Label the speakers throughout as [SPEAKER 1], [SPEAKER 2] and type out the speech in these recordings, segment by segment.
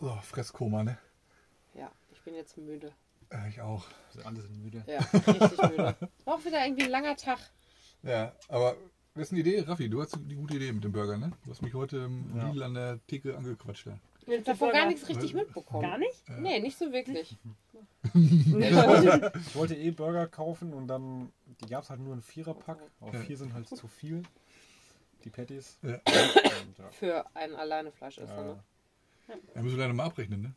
[SPEAKER 1] So, Fresskoma, ne?
[SPEAKER 2] Ja, ich bin jetzt müde.
[SPEAKER 1] Ja, ich auch.
[SPEAKER 3] Also alle sind müde.
[SPEAKER 2] Ja, richtig müde. War auch wieder irgendwie ein langer Tag.
[SPEAKER 1] Ja, aber das ist eine Idee, Raffi, du hast die gute Idee mit dem Burger, ne? Du hast mich heute im
[SPEAKER 3] Ja.
[SPEAKER 1] Lidl an der Theke angequatscht. Ja.
[SPEAKER 2] Ich habe davor gar nichts richtig mitbekommen.
[SPEAKER 4] Gar nicht?
[SPEAKER 2] Nee, nicht so wirklich.
[SPEAKER 3] Ich, wollte, ich wollte eh Burger kaufen und dann, die gab es halt nur in Viererpack. Aber
[SPEAKER 1] Ja.
[SPEAKER 3] vier sind halt zu viel. Die Patties.
[SPEAKER 1] Ja.
[SPEAKER 3] Und, ja,
[SPEAKER 2] Für einen alleine Fleischesser.
[SPEAKER 3] äh,
[SPEAKER 2] Ne?
[SPEAKER 1] Ja, müssen wir leider mal abrechnen, ne?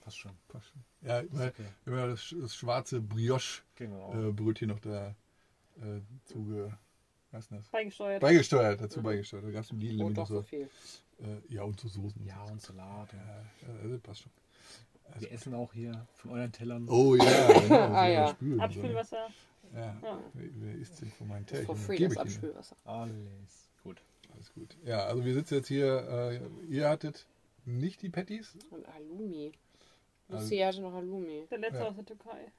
[SPEAKER 3] passt schon.
[SPEAKER 1] Passt schon. Ja, weil
[SPEAKER 3] okay.
[SPEAKER 1] wir haben ja das, das schwarze
[SPEAKER 3] Genau.
[SPEAKER 1] Brioche-Brötchen noch da äh, zuge... Was ist das?
[SPEAKER 4] Beigesteuert.
[SPEAKER 1] Beigesteuert, dazu beigesteuert. Da gab es im Lidl
[SPEAKER 2] Oh,
[SPEAKER 1] noch
[SPEAKER 2] doch so
[SPEAKER 1] so.
[SPEAKER 2] viel.
[SPEAKER 1] Äh, ja, und so Soßen.
[SPEAKER 3] ja, und Salat. Ja.
[SPEAKER 1] Ja, also passt schon.
[SPEAKER 3] Wir essen auch hier von euren Tellern.
[SPEAKER 1] Oh ja, genau.
[SPEAKER 2] Ah, ja.
[SPEAKER 1] Spülen,
[SPEAKER 4] Abspülwasser.
[SPEAKER 1] So? Ja.
[SPEAKER 4] Ja.
[SPEAKER 1] Wer, isst denn von meinen Tellchen?
[SPEAKER 2] for free,
[SPEAKER 1] Gebe
[SPEAKER 2] das. Abspülwasser.
[SPEAKER 3] Alles gut.
[SPEAKER 1] Alles gut. Ja, also wir sitzen jetzt hier. Äh, ihr hattet nicht die Patties.
[SPEAKER 2] Und Halloumi.
[SPEAKER 1] Also-
[SPEAKER 2] Lucia hatte noch Halloumi.
[SPEAKER 4] Der letzte
[SPEAKER 1] Ja.
[SPEAKER 4] aus der Türkei.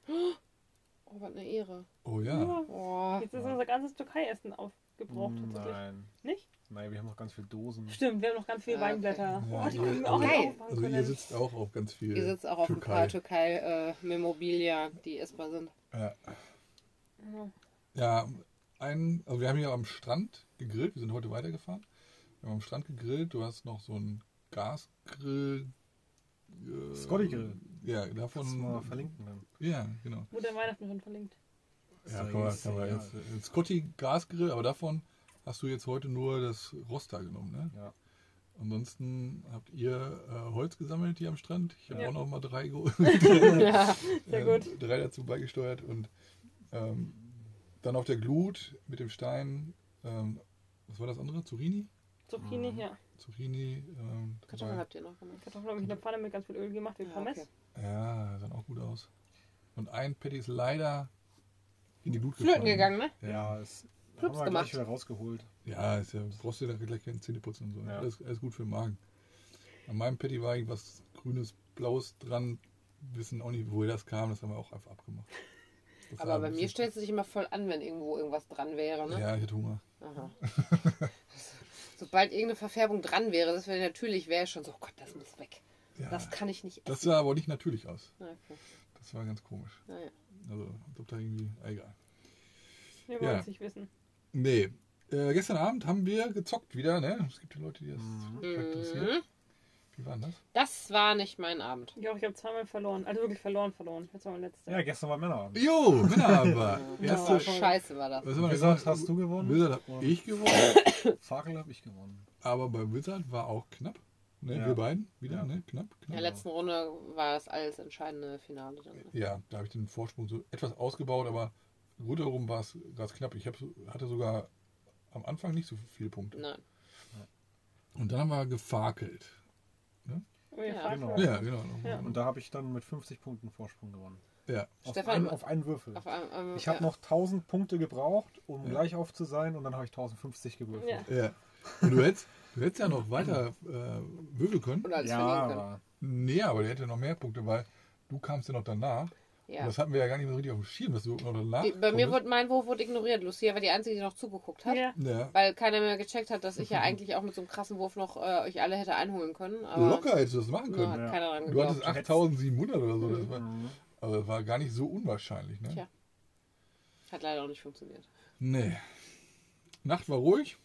[SPEAKER 2] Oh, was eine Ehre.
[SPEAKER 1] Oh ja.
[SPEAKER 2] Oh.
[SPEAKER 4] Jetzt ist unser ganzes Türkei-Essen aufgebraucht tatsächlich.
[SPEAKER 3] Nein.
[SPEAKER 4] Nicht?
[SPEAKER 3] Nein, wir haben noch ganz viele Dosen.
[SPEAKER 4] Stimmt, wir haben noch ganz viele
[SPEAKER 2] Ah, okay.
[SPEAKER 4] Weinblätter.
[SPEAKER 1] Ja,
[SPEAKER 4] oh, die können wir auch
[SPEAKER 2] Okay.
[SPEAKER 4] okay.
[SPEAKER 1] Also ihr sitzt auch auf ganz viel.
[SPEAKER 2] Ihr sitzt auch auf ein
[SPEAKER 1] Türkei.
[SPEAKER 2] paar Türkei-Memorabilia, die essbar sind.
[SPEAKER 1] Ja.
[SPEAKER 4] Ja.
[SPEAKER 1] ein, also wir haben hier am Strand gegrillt. Wir sind heute weitergefahren. Wir haben am Strand gegrillt. Du hast noch so einen Gasgrill. Äh,
[SPEAKER 3] Scotty Grill.
[SPEAKER 1] Ja,
[SPEAKER 3] Kannst du
[SPEAKER 1] davon.
[SPEAKER 3] mal verlinken dann.
[SPEAKER 1] Ja, genau.
[SPEAKER 4] Wurde an Weihnachten schon verlinkt.
[SPEAKER 1] Ja, kann man,
[SPEAKER 3] jetzt
[SPEAKER 1] kann man
[SPEAKER 3] egal.
[SPEAKER 1] jetzt. äh, Scotty Gasgrill, aber davon hast du jetzt heute nur das Roster genommen, ne?
[SPEAKER 3] Ja.
[SPEAKER 1] Ansonsten habt ihr äh, Holz gesammelt hier am Strand. Ich habe
[SPEAKER 4] Ja.
[SPEAKER 1] auch noch mal drei geholt.
[SPEAKER 2] Ja.
[SPEAKER 4] Sehr
[SPEAKER 1] äh,
[SPEAKER 4] gut.
[SPEAKER 1] Drei dazu beigesteuert und ähm, dann auf der Glut mit dem Stein. Ähm, was war das andere? Zucchini?
[SPEAKER 4] Zucchini,
[SPEAKER 3] Mhm.
[SPEAKER 4] ja.
[SPEAKER 1] Zucchini. Ähm,
[SPEAKER 2] Kartoffeln habt ihr noch gemacht.
[SPEAKER 4] Kartoffeln habe ich in der Pfanne mit ganz viel Öl gemacht, wie
[SPEAKER 2] Ja,
[SPEAKER 4] Pommes.
[SPEAKER 2] okay.
[SPEAKER 1] Ja, sah auch gut aus. Und ein Patty ist leider in die Glut
[SPEAKER 2] Flöten
[SPEAKER 1] gefallen.
[SPEAKER 2] gegangen, ne?
[SPEAKER 3] Ja, es
[SPEAKER 2] Plups
[SPEAKER 3] haben wir
[SPEAKER 2] gemacht.
[SPEAKER 3] gleich wieder rausgeholt.
[SPEAKER 1] Ja, ist ja, brauchst du da gleich keine Zähne putzen und so.
[SPEAKER 3] Ja.
[SPEAKER 1] Alles, alles gut für den Magen. An meinem Patty war irgendwas grünes, blaues dran. Wissen auch nicht, woher das kam. Das haben wir auch einfach abgemacht. Das
[SPEAKER 2] Aber bei mir stellt sie sich immer voll an, wenn irgendwo irgendwas dran wäre, ne?
[SPEAKER 1] Ja, ich hatte Hunger.
[SPEAKER 2] Aha. Sobald irgendeine Verfärbung dran wäre, das wäre natürlich, wäre schon so, oh Gott, das muss weg.
[SPEAKER 1] Ja,
[SPEAKER 2] Das kann ich nicht
[SPEAKER 1] das
[SPEAKER 2] essen.
[SPEAKER 1] sah aber nicht natürlich aus.
[SPEAKER 2] Okay.
[SPEAKER 1] Das war ganz komisch.
[SPEAKER 2] Naja.
[SPEAKER 1] Also, als ob da irgendwie. Egal.
[SPEAKER 4] Wir wollen
[SPEAKER 1] Ja.
[SPEAKER 4] es nicht wissen.
[SPEAKER 1] Nee. Äh, gestern Abend haben wir gezockt wieder, ne? Es gibt ja Leute, die das
[SPEAKER 3] Mhm.
[SPEAKER 1] interessiert. Wie war das?
[SPEAKER 2] Das war nicht mein Abend.
[SPEAKER 4] Ja, ich habe zweimal verloren. Also wirklich verloren, verloren. Jetzt war mein letzter.
[SPEAKER 3] Ja, gestern war Männerabend.
[SPEAKER 1] Jo, Männerabend war. Erste
[SPEAKER 2] scheiße war das.
[SPEAKER 1] Was haben wir gesagt?
[SPEAKER 3] hast du gewonnen.
[SPEAKER 1] Wizard hab
[SPEAKER 3] Und
[SPEAKER 1] ich gewonnen.
[SPEAKER 3] Fackel habe ich gewonnen.
[SPEAKER 1] Aber bei Wizard war auch knapp. Ne?
[SPEAKER 3] Ja.
[SPEAKER 1] Wir beiden wieder,
[SPEAKER 3] Ja.
[SPEAKER 1] ne? Knapp,
[SPEAKER 2] In
[SPEAKER 1] knapp.
[SPEAKER 2] der letzten Runde war das alles entscheidende Finale dann. ne?
[SPEAKER 1] Ja, da habe ich den Vorsprung so etwas ausgebaut, aber rundherum war es ganz knapp. Ich hab, so- hatte sogar am Anfang nicht so viele Punkte.
[SPEAKER 2] Nein.
[SPEAKER 1] Und dann haben wir gefakelt.
[SPEAKER 4] Oh,
[SPEAKER 2] Ja,
[SPEAKER 3] genau.
[SPEAKER 1] Ja, genau.
[SPEAKER 4] Ja.
[SPEAKER 3] Und da habe ich dann mit 50 Punkten Vorsprung gewonnen.
[SPEAKER 1] Ja.
[SPEAKER 3] Auf,
[SPEAKER 2] Stefan,
[SPEAKER 3] einen, auf einen Würfel.
[SPEAKER 2] Auf einem, ähm,
[SPEAKER 3] Ich habe
[SPEAKER 2] ja.
[SPEAKER 3] noch 1000 Punkte gebraucht, um
[SPEAKER 1] Ja.
[SPEAKER 3] gleich auf zu sein und dann habe ich 1050 gewürfelt.
[SPEAKER 4] Ja.
[SPEAKER 1] ja. Und du hättest, du hättest ja noch weiter äh, würfeln können.
[SPEAKER 2] Und alles
[SPEAKER 3] Ja,
[SPEAKER 2] können.
[SPEAKER 3] aber
[SPEAKER 1] Nee, aber der hätte noch mehr Punkte, weil du kamst ja noch danach.
[SPEAKER 2] Ja.
[SPEAKER 1] Das hatten wir ja gar nicht mehr so richtig auf dem Schirm, dass du noch danach
[SPEAKER 2] Die- Bei mir wurde mein Wurf wurde ignoriert. Lucia war die Einzige, die noch zugeguckt hat.
[SPEAKER 4] Ja.
[SPEAKER 1] Ja.
[SPEAKER 2] Weil keiner mehr gecheckt hat, dass ich ja eigentlich auch mit so einem krassen Wurf noch äh, euch alle hätte einholen können. Aber
[SPEAKER 1] Locker hättest du das machen
[SPEAKER 2] hat
[SPEAKER 1] können.
[SPEAKER 2] Keiner dran
[SPEAKER 1] Du hattest
[SPEAKER 2] geglaubt.
[SPEAKER 1] 8700 oder so. Das war, aber das war gar nicht so unwahrscheinlich. Ne?
[SPEAKER 2] Tja. Hat leider auch nicht funktioniert.
[SPEAKER 1] Nee. Nacht war ruhig.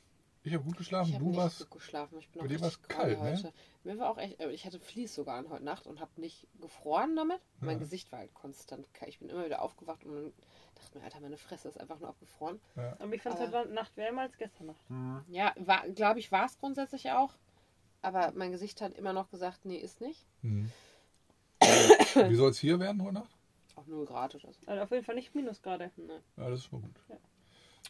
[SPEAKER 1] Ich habe gut
[SPEAKER 2] Ich
[SPEAKER 1] geschlafen.
[SPEAKER 2] habe
[SPEAKER 1] Du
[SPEAKER 2] nicht
[SPEAKER 1] warst.
[SPEAKER 2] gut geschlafen. Ich bin
[SPEAKER 1] bei
[SPEAKER 2] auch
[SPEAKER 1] dir
[SPEAKER 2] richtig
[SPEAKER 1] war's kalt, ne?
[SPEAKER 2] heute. Mir war auch echt, äh, ich hatte Vlies sogar an heute Nacht und habe nicht gefroren damit. Mein
[SPEAKER 1] Ja.
[SPEAKER 2] Gesicht war halt konstant kalt. Ich bin immer wieder aufgewacht und dann dachte mir, Alter, meine Fresse ist einfach nur abgefroren.
[SPEAKER 4] Aber ich fand es
[SPEAKER 2] Aber-
[SPEAKER 4] heute Nacht wärmer als gestern Nacht.
[SPEAKER 3] Mhm.
[SPEAKER 2] Ja, war, glaube ich, war es grundsätzlich auch. Aber mein Gesicht hat immer noch gesagt, nee, ist nicht.
[SPEAKER 1] Hm. Wie soll es hier werden heute Nacht?
[SPEAKER 2] Auch 0 Grad oder so.
[SPEAKER 4] Also auf jeden Fall nicht Minusgrade.
[SPEAKER 2] Nee.
[SPEAKER 1] Ja, das ist mal gut.
[SPEAKER 2] Und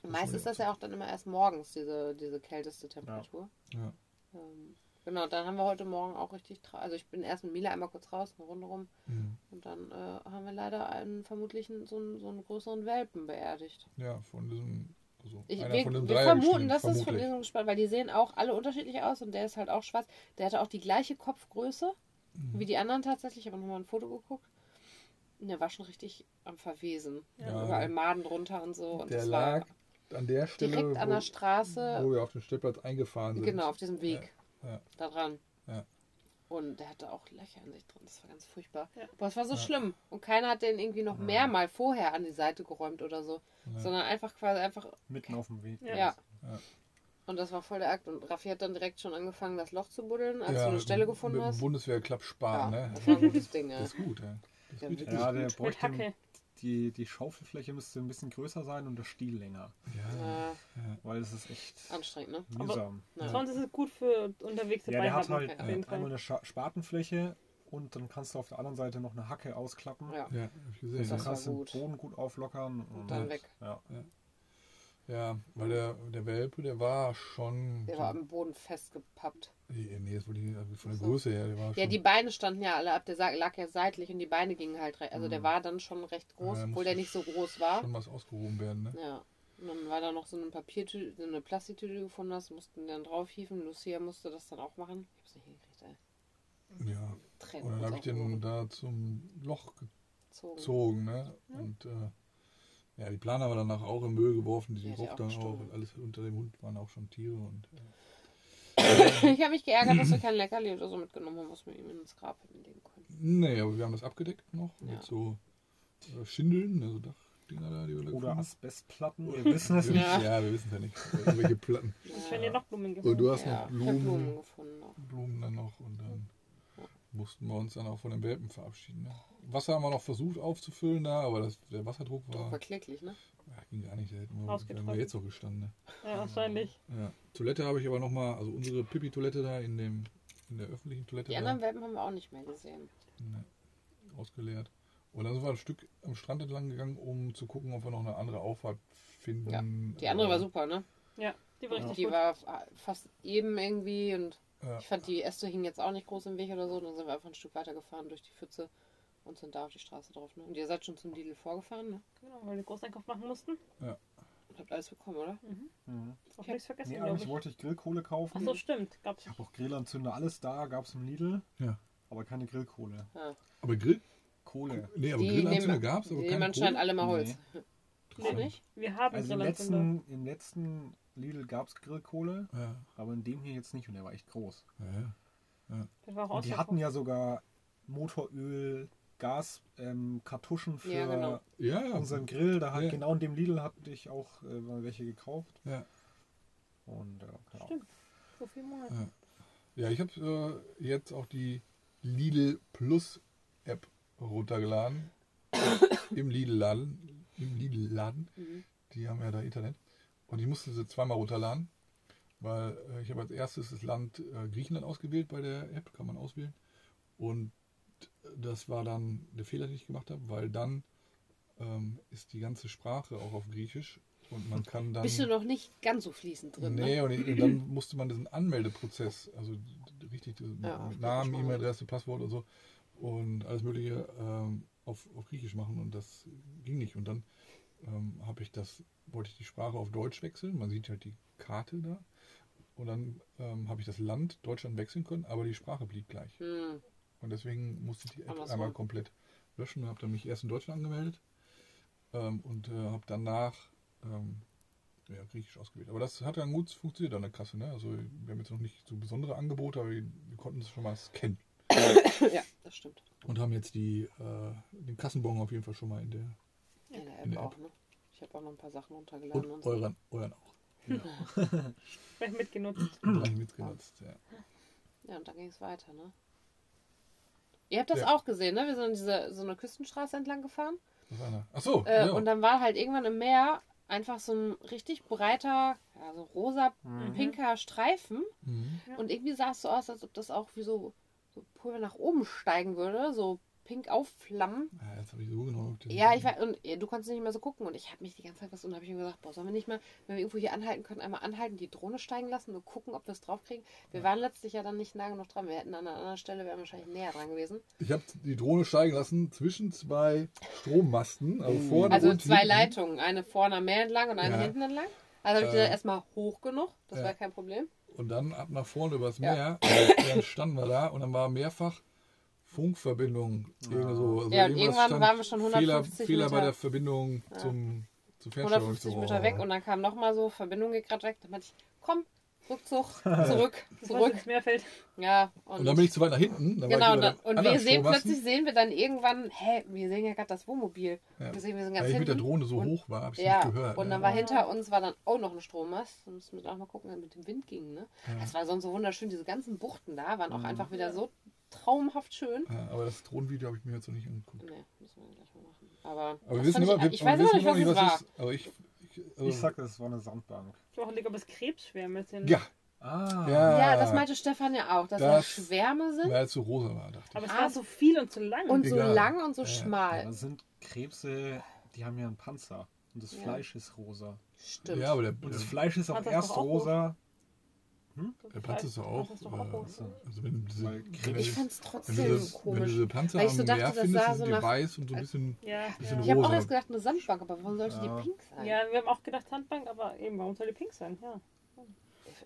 [SPEAKER 2] meist ist das ja auch dann immer erst morgens, diese, diese kälteste Temperatur.
[SPEAKER 1] Ja.
[SPEAKER 2] Ähm, genau, dann haben wir heute Morgen auch richtig. Tra also, ich bin erst mit Mila einmal kurz raus, eine Runde rum.
[SPEAKER 1] Hm.
[SPEAKER 2] Und dann äh, haben wir leider einen vermutlich einen, so, einen, so einen größeren Welpen beerdigt.
[SPEAKER 1] Ja, von diesem. Also
[SPEAKER 2] Ich,
[SPEAKER 1] einer
[SPEAKER 2] wir
[SPEAKER 1] von den
[SPEAKER 2] wir vermuten, dass das von diesem gespannt, weil die sehen auch alle unterschiedlich aus und der ist halt auch schwarz. Der hatte auch die gleiche Kopfgröße
[SPEAKER 1] Mhm.
[SPEAKER 2] wie die anderen tatsächlich. Ich habe nochmal ein Foto geguckt. Und der war schon richtig am Verwesen.
[SPEAKER 1] Ja.
[SPEAKER 2] Überall Maden drunter und so. Und
[SPEAKER 1] Der
[SPEAKER 2] das
[SPEAKER 1] lag
[SPEAKER 2] war
[SPEAKER 1] an der Stelle,
[SPEAKER 2] direkt an
[SPEAKER 1] wo,
[SPEAKER 2] der Straße,
[SPEAKER 1] wo wir auf den Stellplatz eingefahren sind.
[SPEAKER 2] genau, auf diesem Weg
[SPEAKER 1] Ja.
[SPEAKER 2] da dran.
[SPEAKER 1] Ja.
[SPEAKER 2] Und der hatte auch Löcher in sich drin. Das war ganz furchtbar.
[SPEAKER 4] Ja.
[SPEAKER 2] Aber es war so
[SPEAKER 1] Ja.
[SPEAKER 2] schlimm. Und keiner hat den irgendwie noch mehr mal vorher an die Seite geräumt oder so.
[SPEAKER 1] Ja.
[SPEAKER 2] Sondern einfach quasi einfach.
[SPEAKER 3] Mitten auf dem Weg.
[SPEAKER 4] Ja.
[SPEAKER 2] Ja.
[SPEAKER 1] Ja.
[SPEAKER 2] Und das war voll der Akt. Und Raffi hat dann direkt schon angefangen, das Loch zu buddeln, als
[SPEAKER 1] Ja,
[SPEAKER 2] du eine Stelle gefunden
[SPEAKER 1] mit dem
[SPEAKER 2] hast.
[SPEAKER 1] Bundeswehrklapp
[SPEAKER 2] Ja,
[SPEAKER 1] sparen, ne?
[SPEAKER 2] das war ein gutes Ding, ja.
[SPEAKER 1] Das ist gut, ja. Das
[SPEAKER 2] Ja,
[SPEAKER 1] ist richtig
[SPEAKER 3] Ja, der bräuchte. Die, die Schaufelfläche müsste ein bisschen größer sein und der Stiel länger.
[SPEAKER 1] Ja.
[SPEAKER 2] Äh,
[SPEAKER 3] Weil es ist echt
[SPEAKER 2] anstrengend, ne?
[SPEAKER 3] mühsam.
[SPEAKER 2] Ja.
[SPEAKER 4] Sonst ist es gut für unterwegs
[SPEAKER 3] Ja,
[SPEAKER 4] dabei
[SPEAKER 3] der hat halt äh, einmal eine Spatenfläche und dann kannst du auf der anderen Seite noch eine Hacke ausklappen.
[SPEAKER 2] Ja.
[SPEAKER 1] Ja, hab ich gesehen.
[SPEAKER 2] Das
[SPEAKER 3] Dann kannst du den
[SPEAKER 2] gut.
[SPEAKER 3] Boden gut auflockern. Und,
[SPEAKER 2] dann weg.
[SPEAKER 3] Ja.
[SPEAKER 1] Ja, weil der, der Welpe, der war schon.
[SPEAKER 2] Der war am Boden festgepappt.
[SPEAKER 1] Nee, nee, das wollte ich nicht, also von der
[SPEAKER 2] So.
[SPEAKER 1] Größe her, der war
[SPEAKER 2] Ja,
[SPEAKER 1] schon.
[SPEAKER 2] die Beine standen ja alle ab. Der lag ja seitlich und die Beine gingen halt recht. Also der
[SPEAKER 3] Mhm.
[SPEAKER 2] war dann schon recht groß,
[SPEAKER 1] Ja,
[SPEAKER 2] obwohl der nicht so groß war.
[SPEAKER 1] schon was ausgehoben werden, ne?
[SPEAKER 2] Ja. Und dann war da noch so eine Papiertüte, so eine Plastiktüte gefunden hast, mussten dann draufhieven. Lucia musste das dann auch machen. Ich hab's nicht hingekriegt, ey.
[SPEAKER 1] Ja.
[SPEAKER 2] Tränen
[SPEAKER 1] Und dann habe ich den da zum Loch
[SPEAKER 2] gezogen.
[SPEAKER 1] gezogen, ne? Und äh, ja, die Planer war danach auch im Müll geworfen, die roch
[SPEAKER 2] ja auch
[SPEAKER 1] dann auch. Und alles unter dem Hund waren auch schon Tiere und. Äh,
[SPEAKER 2] Ich habe mich geärgert, dass wir kein Leckerli oder so mitgenommen haben, was wir ihm ins Grab hätten legen können.
[SPEAKER 1] nee, aber wir haben das abgedeckt noch
[SPEAKER 2] Ja.
[SPEAKER 1] mit so äh, Schindeln, also Dachdinger da, die wir da
[SPEAKER 3] Oder
[SPEAKER 1] gefunden
[SPEAKER 3] Asbestplatten, wir wissen es
[SPEAKER 1] haben.
[SPEAKER 3] nicht.
[SPEAKER 2] Ja.
[SPEAKER 1] Wir wissen es ja nicht. Irgendwelche Platten.
[SPEAKER 4] Und wenn ihr noch Blumen
[SPEAKER 1] Und
[SPEAKER 4] gefunden
[SPEAKER 1] du hast
[SPEAKER 2] Ja,
[SPEAKER 1] noch
[SPEAKER 2] ich
[SPEAKER 1] Blumen,
[SPEAKER 2] Blumen gefunden noch.
[SPEAKER 1] Blumen dann noch und dann mussten wir uns dann auch von den Welpen verabschieden. Ne? Wasser haben wir noch versucht aufzufüllen da, aber das, der Wasserdruck war,
[SPEAKER 2] War kläglich, ne?
[SPEAKER 1] ja, ging gar nicht. Da hätten wir, wir jetzt noch gestanden. Ne?
[SPEAKER 4] Ja, wahrscheinlich.
[SPEAKER 1] Ja. Toilette habe ich aber nochmal, also unsere Pipi-Toilette da in, dem, in der öffentlichen Toilette
[SPEAKER 2] Die
[SPEAKER 1] da,
[SPEAKER 2] anderen Welpen haben wir auch nicht mehr gesehen.
[SPEAKER 1] ne, ausgeleert. Und dann sind wir ein Stück am Strand entlang gegangen, um zu gucken, ob wir noch eine andere Auffahrt finden.
[SPEAKER 2] Ja, Die andere war super, ne?
[SPEAKER 4] Ja, die war richtig
[SPEAKER 2] Die
[SPEAKER 4] gut.
[SPEAKER 2] war fast eben irgendwie und
[SPEAKER 1] Ja.
[SPEAKER 2] ich fand die Äste hingen jetzt auch nicht groß im Weg oder so. Dann sind wir einfach ein Stück weiter gefahren durch die Pfütze und sind da auf die Straße drauf. Ne? Und ihr seid schon zum Lidl vorgefahren, ne?
[SPEAKER 4] Genau, weil wir Großeinkauf machen mussten.
[SPEAKER 2] Und habt alles bekommen, oder?
[SPEAKER 3] Mhm.
[SPEAKER 4] Auch nichts vergessen,
[SPEAKER 3] Nee, eigentlich
[SPEAKER 4] ich.
[SPEAKER 3] wollte ich Grillkohle kaufen.
[SPEAKER 4] Ach so, stimmt. Gab's
[SPEAKER 3] Ich habe auch Grillanzünder, alles da, gab es im Lidl.
[SPEAKER 1] Ja.
[SPEAKER 3] Aber keine Grillkohle.
[SPEAKER 2] Ja.
[SPEAKER 1] Aber Grill?
[SPEAKER 3] Kohle.
[SPEAKER 1] Nee, aber
[SPEAKER 2] Die
[SPEAKER 1] Grillanzünder gab es, aber
[SPEAKER 2] die
[SPEAKER 1] keine
[SPEAKER 2] nehmen anscheinend
[SPEAKER 1] Kohle?
[SPEAKER 2] alle mal Holz.
[SPEAKER 4] Nee,
[SPEAKER 2] nicht?
[SPEAKER 4] Wir haben
[SPEAKER 3] Also im
[SPEAKER 4] Grillanzünder.
[SPEAKER 3] letzten, im letzten Lidl gab es Grillkohle,
[SPEAKER 1] Ja,
[SPEAKER 3] aber in dem hier jetzt nicht und der war echt groß.
[SPEAKER 1] ja, ja.
[SPEAKER 4] Der war auch
[SPEAKER 3] Und die hatten ja sogar Motoröl, Gas, ähm, Kartuschen für
[SPEAKER 2] Ja, genau.
[SPEAKER 1] Ja, ja.
[SPEAKER 3] unseren Grill. Da hat genau in dem Lidl hatte ich auch äh, mal welche gekauft.
[SPEAKER 1] ja.
[SPEAKER 3] Und äh, genau.
[SPEAKER 4] Stimmt. So viel.
[SPEAKER 1] Ja. Ja, ich habe äh, jetzt auch die Lidl Plus App runtergeladen. Im Lidl-Laden. Im Lidl-Laden.
[SPEAKER 2] Mhm.
[SPEAKER 1] Die haben ja da Internet. Und ich musste sie zweimal runterladen. Weil äh, ich habe als erstes das Land äh, Griechenland ausgewählt bei der App, kann man auswählen. Und das war dann der Fehler, den ich gemacht habe, weil dann ähm, ist die ganze Sprache auch auf Griechisch und man kann dann.
[SPEAKER 2] Bist du noch nicht ganz so fließend drin,
[SPEAKER 1] Nee,
[SPEAKER 2] ne?
[SPEAKER 1] und, dann musste man diesen Anmeldeprozess, also richtig
[SPEAKER 2] Ja,
[SPEAKER 1] mit Namen. E-Mail-Adresse, Passwort und so und alles Mögliche ähm, auf, auf Griechisch machen und das ging nicht. Und dann ähm, habe ich das, wollte ich die Sprache auf Deutsch wechseln. Man sieht halt die Karte da. Und dann ähm, habe ich das Land Deutschland wechseln können, aber die Sprache blieb gleich.
[SPEAKER 2] Hm.
[SPEAKER 1] Und deswegen musste ich die App
[SPEAKER 2] Andersrum.
[SPEAKER 1] einmal komplett löschen und habe dann mich erst in Deutschland angemeldet ähm, und äh, habe danach ähm, ja, Griechisch ausgewählt. Aber das hat dann gut funktioniert an der Kasse. Ne? Also wir haben jetzt noch nicht so besondere Angebote, aber wir, wir konnten es schon mal scannen.
[SPEAKER 2] ja, das stimmt.
[SPEAKER 1] Und haben jetzt die, äh, den Kassenbon auf jeden Fall schon mal in der
[SPEAKER 2] In der App
[SPEAKER 1] In der App.
[SPEAKER 2] auch, ne? Ich habe auch noch ein paar Sachen runtergeladen
[SPEAKER 1] und
[SPEAKER 2] und, so.
[SPEAKER 1] euren, euren auch.
[SPEAKER 4] Vielleicht mitgenutzt.
[SPEAKER 1] Gleich mitgenutzt. Ja.
[SPEAKER 2] Ja, und dann ging es weiter, ne? Ihr habt das
[SPEAKER 1] Ja.
[SPEAKER 2] auch gesehen, ne? Wir sind diese, so eine Küstenstraße entlang gefahren.
[SPEAKER 1] Ach so,
[SPEAKER 2] Äh,
[SPEAKER 1] ja.
[SPEAKER 2] Und dann war halt irgendwann im Meer einfach so ein richtig breiter, ja, so rosa, pinker Streifen.
[SPEAKER 1] Mhm.
[SPEAKER 2] Und irgendwie sah es so aus, als ob das auch wie so, so Pulver nach oben steigen würde, so pink aufflammen.
[SPEAKER 1] ja, jetzt habe ich so genau. den-
[SPEAKER 2] Ja, ich weiß, und ja, du konntest nicht mehr so gucken. Und ich habe mich die ganze Zeit was und habe ich mir gesagt, boah, sollen wir nicht mal, wenn wir irgendwo hier anhalten können, einmal anhalten, die Drohne steigen lassen und gucken, ob wir es draufkriegen. Wir waren letztlich ja dann nicht nah genug dran. Wir hätten an einer anderen Stelle, wären wahrscheinlich näher dran gewesen.
[SPEAKER 1] Ich habe die Drohne steigen lassen zwischen zwei Strommasten, also vorne
[SPEAKER 2] Also
[SPEAKER 1] und
[SPEAKER 2] zwei
[SPEAKER 1] hinten.
[SPEAKER 2] Leitungen, eine vorne am Meer entlang und eine
[SPEAKER 1] Ja.
[SPEAKER 2] hinten entlang. Also habe ich
[SPEAKER 1] Äh,
[SPEAKER 2] gesagt, erstmal hoch genug, das
[SPEAKER 1] ja.
[SPEAKER 2] war kein Problem.
[SPEAKER 1] Und dann ab nach vorne übers
[SPEAKER 2] Ja.
[SPEAKER 1] Meer. Und dann standen wir da und dann war mehrfach Funkverbindung. Irgendwie so. Also
[SPEAKER 2] Ja, und irgendwann waren wir schon 150
[SPEAKER 1] Fehler, Fehler bei
[SPEAKER 2] Meter.
[SPEAKER 1] der Verbindung zum, zur Fernsteuerung.
[SPEAKER 2] 150
[SPEAKER 1] so,
[SPEAKER 2] Meter
[SPEAKER 1] oh.
[SPEAKER 2] weg und dann kam nochmal so, Verbindung geht gerade weg. Dann meinte ich, komm, Rückzug, zurück, zurück.
[SPEAKER 4] ins Meer fällt.
[SPEAKER 2] Ja,
[SPEAKER 1] Und dann bin ich zu weit nach hinten.
[SPEAKER 2] Genau, und, dann, und wir sehen plötzlich, sehen wir dann irgendwann, hä, wir sehen ja gerade das Wohnmobil.
[SPEAKER 1] Ja.
[SPEAKER 2] Wir sehen, wir sind
[SPEAKER 1] Weil
[SPEAKER 2] ganz
[SPEAKER 1] ich mit der
[SPEAKER 2] hinten.
[SPEAKER 1] Drohne so
[SPEAKER 2] und,
[SPEAKER 1] hoch war, habe ich
[SPEAKER 2] Ja,
[SPEAKER 1] nicht gehört.
[SPEAKER 2] und
[SPEAKER 1] ne?
[SPEAKER 2] dann war hinter uns war dann auch noch ein Strommast. Da müssen wir auch mal gucken, wie mit dem Wind ging. Ne?
[SPEAKER 1] Ja.
[SPEAKER 2] Es war sonst so wunderschön, diese ganzen Buchten da waren auch einfach wieder so traumhaft schön.
[SPEAKER 1] Ja, aber das Drohnenvideo habe ich mir jetzt noch nicht angeguckt.
[SPEAKER 2] Nee, müssen wir gleich mal machen. Aber,
[SPEAKER 1] Aber
[SPEAKER 2] das
[SPEAKER 1] wir wissen immer,
[SPEAKER 2] ich, ich weiß immer nicht, was
[SPEAKER 1] immer
[SPEAKER 2] es war.
[SPEAKER 1] ist. Aber ich, ich, also,
[SPEAKER 3] Ich sagte, es war eine Sandbank.
[SPEAKER 4] Ich auch überlegt, ob es Krebsschwärme sind.
[SPEAKER 1] ja,
[SPEAKER 3] Ah.
[SPEAKER 1] Ja.
[SPEAKER 2] Ja, das meinte Stefan ja auch, dass da
[SPEAKER 1] Das-
[SPEAKER 2] Schwärme sind
[SPEAKER 1] weil es so rosa war, dachte ich.
[SPEAKER 4] Aber es
[SPEAKER 2] Ah.
[SPEAKER 4] war so viel und so lang.
[SPEAKER 2] und so
[SPEAKER 1] Egal.
[SPEAKER 2] lang und so
[SPEAKER 1] Ja, ja.
[SPEAKER 2] schmal.
[SPEAKER 3] Das sind Krebse, die haben ja einen Panzer. Und das
[SPEAKER 2] Ja.
[SPEAKER 3] Fleisch ist rosa.
[SPEAKER 2] Stimmt.
[SPEAKER 1] Ja, aber der,
[SPEAKER 3] Und das Fleisch ist auch
[SPEAKER 4] Panzer
[SPEAKER 3] erst
[SPEAKER 4] doch auch
[SPEAKER 3] rosa.
[SPEAKER 1] Der Panzer ist doch auch. Äh, also wenn diese, wenn
[SPEAKER 2] ich fand es
[SPEAKER 1] wenn
[SPEAKER 2] trotzdem
[SPEAKER 1] wenn
[SPEAKER 2] komisch.
[SPEAKER 1] du diese Panzer
[SPEAKER 2] Weil ich
[SPEAKER 1] am
[SPEAKER 2] so dachte,
[SPEAKER 1] Meer
[SPEAKER 2] das
[SPEAKER 1] findest,
[SPEAKER 2] sah so
[SPEAKER 1] die
[SPEAKER 2] nach-
[SPEAKER 1] weiß und so ein bisschen.
[SPEAKER 4] Ja,
[SPEAKER 1] bisschen
[SPEAKER 4] ja.
[SPEAKER 2] Ich habe auch erst gedacht, eine Sandbank, aber warum sollte
[SPEAKER 3] Ja.
[SPEAKER 2] die pink sein?
[SPEAKER 4] ja, wir haben auch gedacht Sandbank, aber eben, warum soll die pink sein? Ja.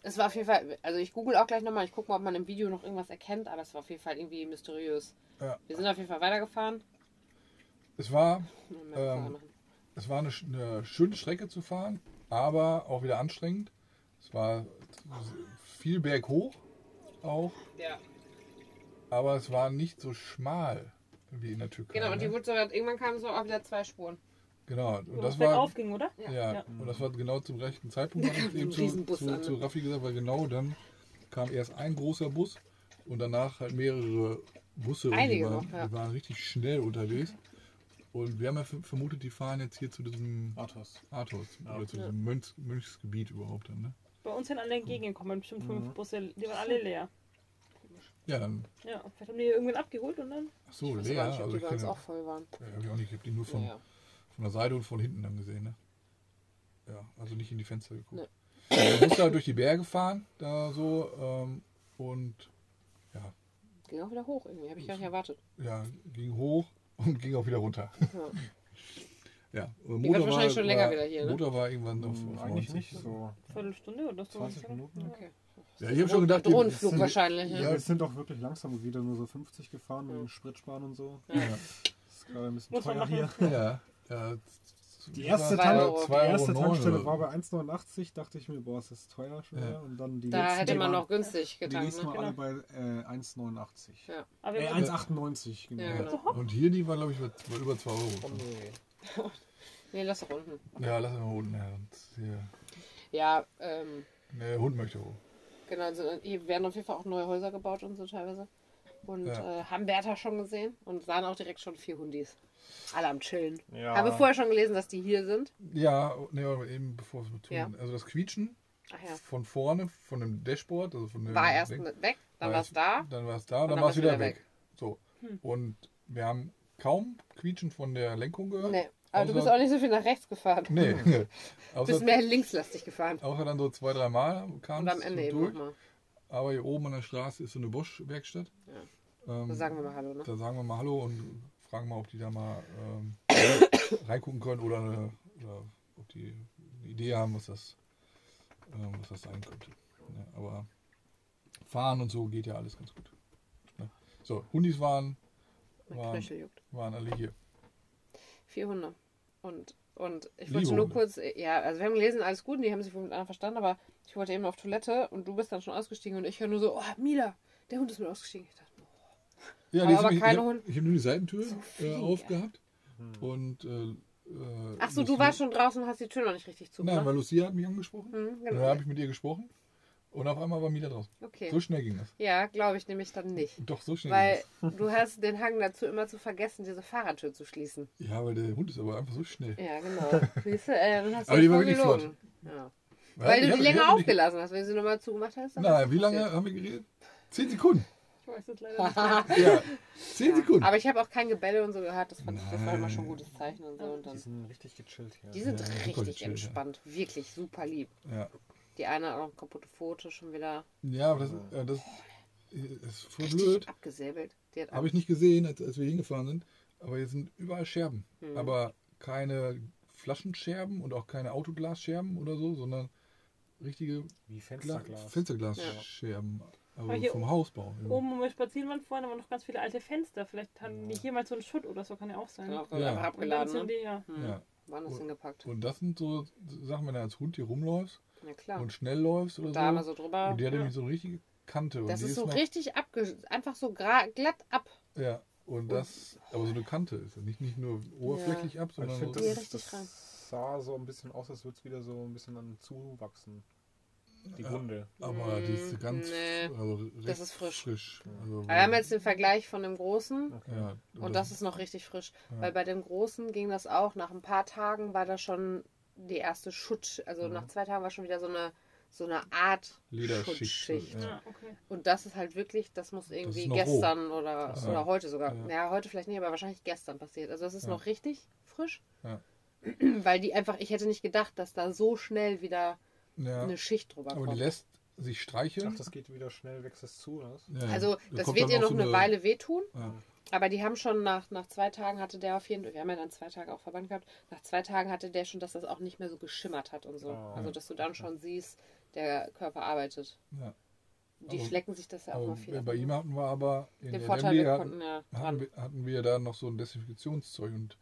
[SPEAKER 2] Es war auf jeden Fall, also ich google auch gleich nochmal, ich gucke mal, ob man im Video noch irgendwas erkennt, aber es war auf jeden Fall irgendwie mysteriös.
[SPEAKER 1] Ja.
[SPEAKER 2] Wir sind auf jeden Fall weitergefahren.
[SPEAKER 1] Es war, Ähm, es war eine, eine schöne Strecke zu fahren, aber auch wieder anstrengend. Es war viel berghoch auch,
[SPEAKER 2] Ja.
[SPEAKER 1] aber es war nicht so schmal wie in der Türkei.
[SPEAKER 2] Genau, und die
[SPEAKER 1] ne?
[SPEAKER 2] wurde sogar, irgendwann kamen so auch wieder zwei Spuren.
[SPEAKER 1] Genau, und das war
[SPEAKER 4] bergauf ging, oder?
[SPEAKER 2] Ja.
[SPEAKER 1] Ja, und das war genau zum rechten Zeitpunkt, habe ich eben zu, zu,
[SPEAKER 2] ne?
[SPEAKER 1] zu Raffi gesagt, weil genau dann kam erst ein großer Bus und danach halt mehrere Busse.
[SPEAKER 2] Einige
[SPEAKER 1] und die, waren,
[SPEAKER 2] noch, ja.
[SPEAKER 1] die waren richtig schnell unterwegs. Und wir haben ja ver- vermutet, die fahren jetzt hier zu diesem
[SPEAKER 3] Athos.
[SPEAKER 1] Athos
[SPEAKER 3] Ja.
[SPEAKER 1] oder zu diesem Mönchs, Mönchsgebiet überhaupt dann, ne?
[SPEAKER 4] Bei uns sind alle entgegengekommen, bestimmt fünf
[SPEAKER 3] Mhm.
[SPEAKER 4] Busse, die waren alle leer.
[SPEAKER 1] Ja, dann,
[SPEAKER 4] Ja, vielleicht haben die irgendwann abgeholt und dann.
[SPEAKER 1] ach so,
[SPEAKER 2] Ich weiß
[SPEAKER 1] leer.
[SPEAKER 2] gar nicht, ob
[SPEAKER 1] Also
[SPEAKER 2] die
[SPEAKER 1] ich
[SPEAKER 2] bei uns auch voll waren.
[SPEAKER 1] ja, hab ich auch nicht, ich habe die nur von,
[SPEAKER 2] Ja, ja.
[SPEAKER 1] von der Seite und von hinten dann gesehen, ne? Ja, also nicht in die Fenster geguckt.
[SPEAKER 2] Nee.
[SPEAKER 1] Wir mussten halt durch die Berge fahren, da so, ähm, und ja,
[SPEAKER 2] Ging auch wieder hoch irgendwie, habe ich gar nicht erwartet.
[SPEAKER 1] ja, ging hoch und ging auch wieder runter.
[SPEAKER 2] Ja.
[SPEAKER 1] Ja, und
[SPEAKER 2] Die wird wahrscheinlich schon länger wieder hier, ne?
[SPEAKER 1] Motor war irgendwann auf,
[SPEAKER 3] Hm,
[SPEAKER 1] auf
[SPEAKER 3] Eigentlich
[SPEAKER 1] 90.
[SPEAKER 3] nicht so.
[SPEAKER 4] Viertelstunde oder so.
[SPEAKER 3] 20 Minuten.
[SPEAKER 2] Okay.
[SPEAKER 1] Ja, ich habe schon gedacht, die-
[SPEAKER 2] Drohnenflug
[SPEAKER 3] sind-
[SPEAKER 2] wahrscheinlich.
[SPEAKER 3] Ja,
[SPEAKER 2] Ja.
[SPEAKER 3] wir sind auch wirklich langsam wieder nur so 50 gefahren
[SPEAKER 2] Ja.
[SPEAKER 3] wegen Spritsparen und so.
[SPEAKER 2] Ja.
[SPEAKER 1] ja,
[SPEAKER 3] Das ist gerade ein bisschen
[SPEAKER 4] Muss
[SPEAKER 3] teuer hier.
[SPEAKER 1] ja, ja,
[SPEAKER 3] Die erste,
[SPEAKER 2] Zwei
[SPEAKER 3] Tank,
[SPEAKER 2] Euro.
[SPEAKER 3] die erste Tankstelle war bei 1,89. Dachte ich mir, boah, es ist teuer schon
[SPEAKER 1] Ja.
[SPEAKER 3] Und dann die
[SPEAKER 2] Da hätte
[SPEAKER 3] die
[SPEAKER 2] man noch günstig
[SPEAKER 3] Die
[SPEAKER 2] getankt.
[SPEAKER 3] nächsten
[SPEAKER 2] Ne?
[SPEAKER 3] waren alle bei äh, 1,89.
[SPEAKER 2] Ja.
[SPEAKER 3] Äh,
[SPEAKER 4] wir
[SPEAKER 3] 1,98, genau.
[SPEAKER 2] Ja, genau.
[SPEAKER 1] Und hier, die war, glaube ich, über, über 2 Euro.
[SPEAKER 2] Nee, lass doch unten.
[SPEAKER 1] Ja, lass mal unten. Ja, das hier.
[SPEAKER 2] Ja, ähm,
[SPEAKER 1] Nee, Hund möchte hoch.
[SPEAKER 2] genau. Also hier werden auf jeden Fall auch neue Häuser gebaut und so teilweise. Und
[SPEAKER 1] Ja.
[SPEAKER 2] äh, haben Bertha schon gesehen und sahen auch direkt schon vier Hundis. Alle am Chillen.
[SPEAKER 3] Ja.
[SPEAKER 2] Habe vorher schon gelesen, dass die hier sind.
[SPEAKER 1] Ja, nee, aber eben bevor wir tun.
[SPEAKER 2] Ja.
[SPEAKER 1] Also das Quietschen
[SPEAKER 2] Ach ja.
[SPEAKER 1] von vorne, von dem Dashboard, also von dem
[SPEAKER 2] War erst
[SPEAKER 1] Ding,
[SPEAKER 2] mit weg, dann
[SPEAKER 1] war
[SPEAKER 2] es da.
[SPEAKER 1] Dann war es da,
[SPEAKER 2] Und
[SPEAKER 1] dann
[SPEAKER 2] dann
[SPEAKER 1] war es wieder
[SPEAKER 2] wieder
[SPEAKER 1] weg.
[SPEAKER 2] weg.
[SPEAKER 1] So.
[SPEAKER 4] Hm.
[SPEAKER 1] Und wir haben kaum Quietschen von der Lenkung gehört.
[SPEAKER 2] Nee. Aber du
[SPEAKER 1] Außer-
[SPEAKER 2] bist auch nicht so viel nach rechts gefahren.
[SPEAKER 1] Nee.
[SPEAKER 2] Du bist mehr linkslastig gefahren.
[SPEAKER 1] außer dann so zwei, drei Mal kam
[SPEAKER 2] Und am Ende eben
[SPEAKER 1] durch.
[SPEAKER 2] nochmal.
[SPEAKER 1] Aber hier oben an der Straße ist so eine Bosch-Werkstatt. Ähm,
[SPEAKER 2] Da sagen wir mal Hallo, ne?
[SPEAKER 1] Da sagen wir mal Hallo und fragen mal, ob die da mal ähm, reingucken können oder, eine, oder ob die eine Idee haben, was das, ähm, was das sein könnte. Ja, aber fahren und so geht ja alles ganz gut. Ne? So, Hundis waren, waren, waren alle hier.
[SPEAKER 2] Vier Hunde. Und, und ich wollte nur kurz, ja, also wir haben gelesen, alles gut, und die haben sich wohl miteinander verstanden, aber ich wollte eben auf Toilette und du bist dann schon ausgestiegen und ich höre nur so, oh, Mila, der Hund ist mit ausgestiegen. Ich dachte,
[SPEAKER 1] Ja,
[SPEAKER 2] Aber- aber
[SPEAKER 1] sind-
[SPEAKER 2] keine
[SPEAKER 1] ich,
[SPEAKER 2] Hunde.
[SPEAKER 1] ich habe nur die Seitentür
[SPEAKER 2] So
[SPEAKER 1] äh,
[SPEAKER 2] viel,
[SPEAKER 1] aufgehabt
[SPEAKER 3] Hm.
[SPEAKER 1] und äh, äh,
[SPEAKER 2] ach so, du warst schon draußen und hast die Tür noch nicht richtig
[SPEAKER 1] Nein,
[SPEAKER 2] zugemacht.
[SPEAKER 1] weil Lucia hat mich angesprochen.
[SPEAKER 2] Hm,
[SPEAKER 1] Und dann
[SPEAKER 2] genau.
[SPEAKER 1] habe ich mit ihr gesprochen und auf einmal war Mila draußen.
[SPEAKER 2] Okay.
[SPEAKER 1] So schnell ging das.
[SPEAKER 2] Ja, glaube ich nämlich dann nicht.
[SPEAKER 1] Doch, so schnell
[SPEAKER 2] Weil
[SPEAKER 1] ging
[SPEAKER 2] du hast den Hang dazu, immer zu vergessen, diese Fahrradtür zu schließen.
[SPEAKER 1] das. Ja, weil der Hund ist aber einfach so schnell.
[SPEAKER 2] Ja, genau. Siehst du, äh, dann hast du
[SPEAKER 1] Aber die war wirklich
[SPEAKER 2] gelogen. Ja. Weil du die länger aufgelassen hast. Wenn du sie nochmal zugemacht hast, ist
[SPEAKER 1] wie lange
[SPEAKER 2] passiert.
[SPEAKER 1] haben wir geredet? Zehn Sekunden.
[SPEAKER 4] Ich weiß es leider nicht.
[SPEAKER 1] Ja, zehn Sekunden.
[SPEAKER 2] Aber ich habe auch kein Gebelle und so gehört. Das fand ich, das war immer schon ein gutes Zeichen und so. Und
[SPEAKER 3] Die
[SPEAKER 2] dann,
[SPEAKER 3] sind richtig gechillt hier.
[SPEAKER 2] die sind
[SPEAKER 1] Ja,
[SPEAKER 2] richtig
[SPEAKER 1] ja.
[SPEAKER 2] entspannt. Wirklich super lieb.
[SPEAKER 1] Ja,
[SPEAKER 2] Die eine hat auch noch kaputte Foto schon wieder
[SPEAKER 1] ja aber das, äh, das ist voll
[SPEAKER 2] richtig
[SPEAKER 1] blöd.
[SPEAKER 2] abgesäbelt. Die hat
[SPEAKER 1] Habe ich nicht gesehen, als, als wir hingefahren sind. Aber hier sind überall Scherben.
[SPEAKER 2] Hm.
[SPEAKER 1] Aber keine Flaschenscherben und auch keine Autoglasscherben oder so, sondern richtige
[SPEAKER 3] Wie
[SPEAKER 1] Gla
[SPEAKER 3] Fensterglas.
[SPEAKER 1] Fensterglasscherben.
[SPEAKER 4] Aber
[SPEAKER 1] Aber
[SPEAKER 4] hier
[SPEAKER 1] vom Hausbau.
[SPEAKER 4] Oben, wo wir spazieren waren, vorhin, aber noch ganz viele alte Fenster. Vielleicht haben die hier mal so einen Schutt oder so, kann ja auch sein.
[SPEAKER 2] Genau,
[SPEAKER 1] Ja.
[SPEAKER 2] einfach
[SPEAKER 4] Und dann
[SPEAKER 2] abgeladen.
[SPEAKER 4] sind
[SPEAKER 2] Ne?
[SPEAKER 4] die, ja.
[SPEAKER 2] Hm.
[SPEAKER 1] Ja,
[SPEAKER 2] woanders
[SPEAKER 1] Und-
[SPEAKER 2] hingepackt.
[SPEAKER 1] Und das sind so Sachen, wenn du als Hund hier rumläufst
[SPEAKER 2] Ja.
[SPEAKER 1] Und schnell läufst oder
[SPEAKER 2] da
[SPEAKER 1] so.
[SPEAKER 2] so drüber.
[SPEAKER 1] und die hat
[SPEAKER 4] ja.
[SPEAKER 1] nämlich so eine richtige Kante.
[SPEAKER 2] Das
[SPEAKER 1] und die
[SPEAKER 2] ist so richtig abge... Einfach so glatt ab.
[SPEAKER 1] Ja, und das, aber so eine Kante ist ja nicht, nicht nur oberflächlich ab,
[SPEAKER 3] Aber Ich
[SPEAKER 1] sondern
[SPEAKER 3] finde,
[SPEAKER 1] so,
[SPEAKER 3] das,
[SPEAKER 2] richtig
[SPEAKER 3] das
[SPEAKER 2] rein.
[SPEAKER 3] sah so ein bisschen aus, als würde es wieder so ein bisschen an zuwachsen. Die
[SPEAKER 1] Ja.
[SPEAKER 3] Wunde.
[SPEAKER 1] aber die ist ganz
[SPEAKER 2] Mm, Nee,
[SPEAKER 1] also recht
[SPEAKER 2] das ist frisch.
[SPEAKER 1] frisch. Also,
[SPEAKER 2] wir haben jetzt den Vergleich von dem Großen
[SPEAKER 3] Okay.
[SPEAKER 1] ja,
[SPEAKER 2] und das ist noch richtig frisch.
[SPEAKER 1] Ja.
[SPEAKER 2] Weil bei dem Großen ging das auch. Nach ein paar Tagen war da schon die erste Schutt. Also
[SPEAKER 1] Mhm.
[SPEAKER 2] nach zwei Tagen war schon wieder so eine, so eine Art
[SPEAKER 1] Lederschicht,
[SPEAKER 2] Schutzschicht.
[SPEAKER 1] ja.
[SPEAKER 4] Okay.
[SPEAKER 2] Und das ist halt wirklich, das muss irgendwie
[SPEAKER 1] noch
[SPEAKER 2] gestern oder,
[SPEAKER 1] Ja.
[SPEAKER 2] oder heute sogar.
[SPEAKER 1] Ja.
[SPEAKER 2] Ja. heute vielleicht nicht, aber wahrscheinlich gestern passiert. Also das ist
[SPEAKER 1] Ja.
[SPEAKER 2] noch richtig frisch.
[SPEAKER 1] Ja.
[SPEAKER 2] Weil die einfach, ich hätte nicht gedacht, dass da so schnell wieder
[SPEAKER 1] ja.
[SPEAKER 2] eine Schicht drüber
[SPEAKER 1] aber die
[SPEAKER 2] kommt.
[SPEAKER 1] lässt sich streicheln.
[SPEAKER 3] Ach, das geht wieder schnell, wächst das zu, oder was?
[SPEAKER 1] Ja,
[SPEAKER 2] Also
[SPEAKER 1] da
[SPEAKER 2] das wird ihr noch
[SPEAKER 1] so
[SPEAKER 2] eine Weile wehtun. Aber die haben schon nach, nach zwei Tagen hatte der auf jeden Fall, wir haben ja dann zwei Tage auch Verband gehabt, nach zwei Tagen hatte der schon, dass das auch nicht mehr so geschimmert hat und so.
[SPEAKER 3] Ah,
[SPEAKER 2] also dass du dann schon siehst, der Körper arbeitet.
[SPEAKER 1] Ja.
[SPEAKER 2] Die
[SPEAKER 1] Aber-
[SPEAKER 2] schlecken sich das ja auch mal viel.
[SPEAKER 1] bei
[SPEAKER 2] ne?
[SPEAKER 1] ihm hatten wir aber in
[SPEAKER 2] Den Vorteil, wir
[SPEAKER 1] hatten,
[SPEAKER 2] konnten ja
[SPEAKER 1] hatten, wir, hatten wir da noch so ein Desinfektionszeug und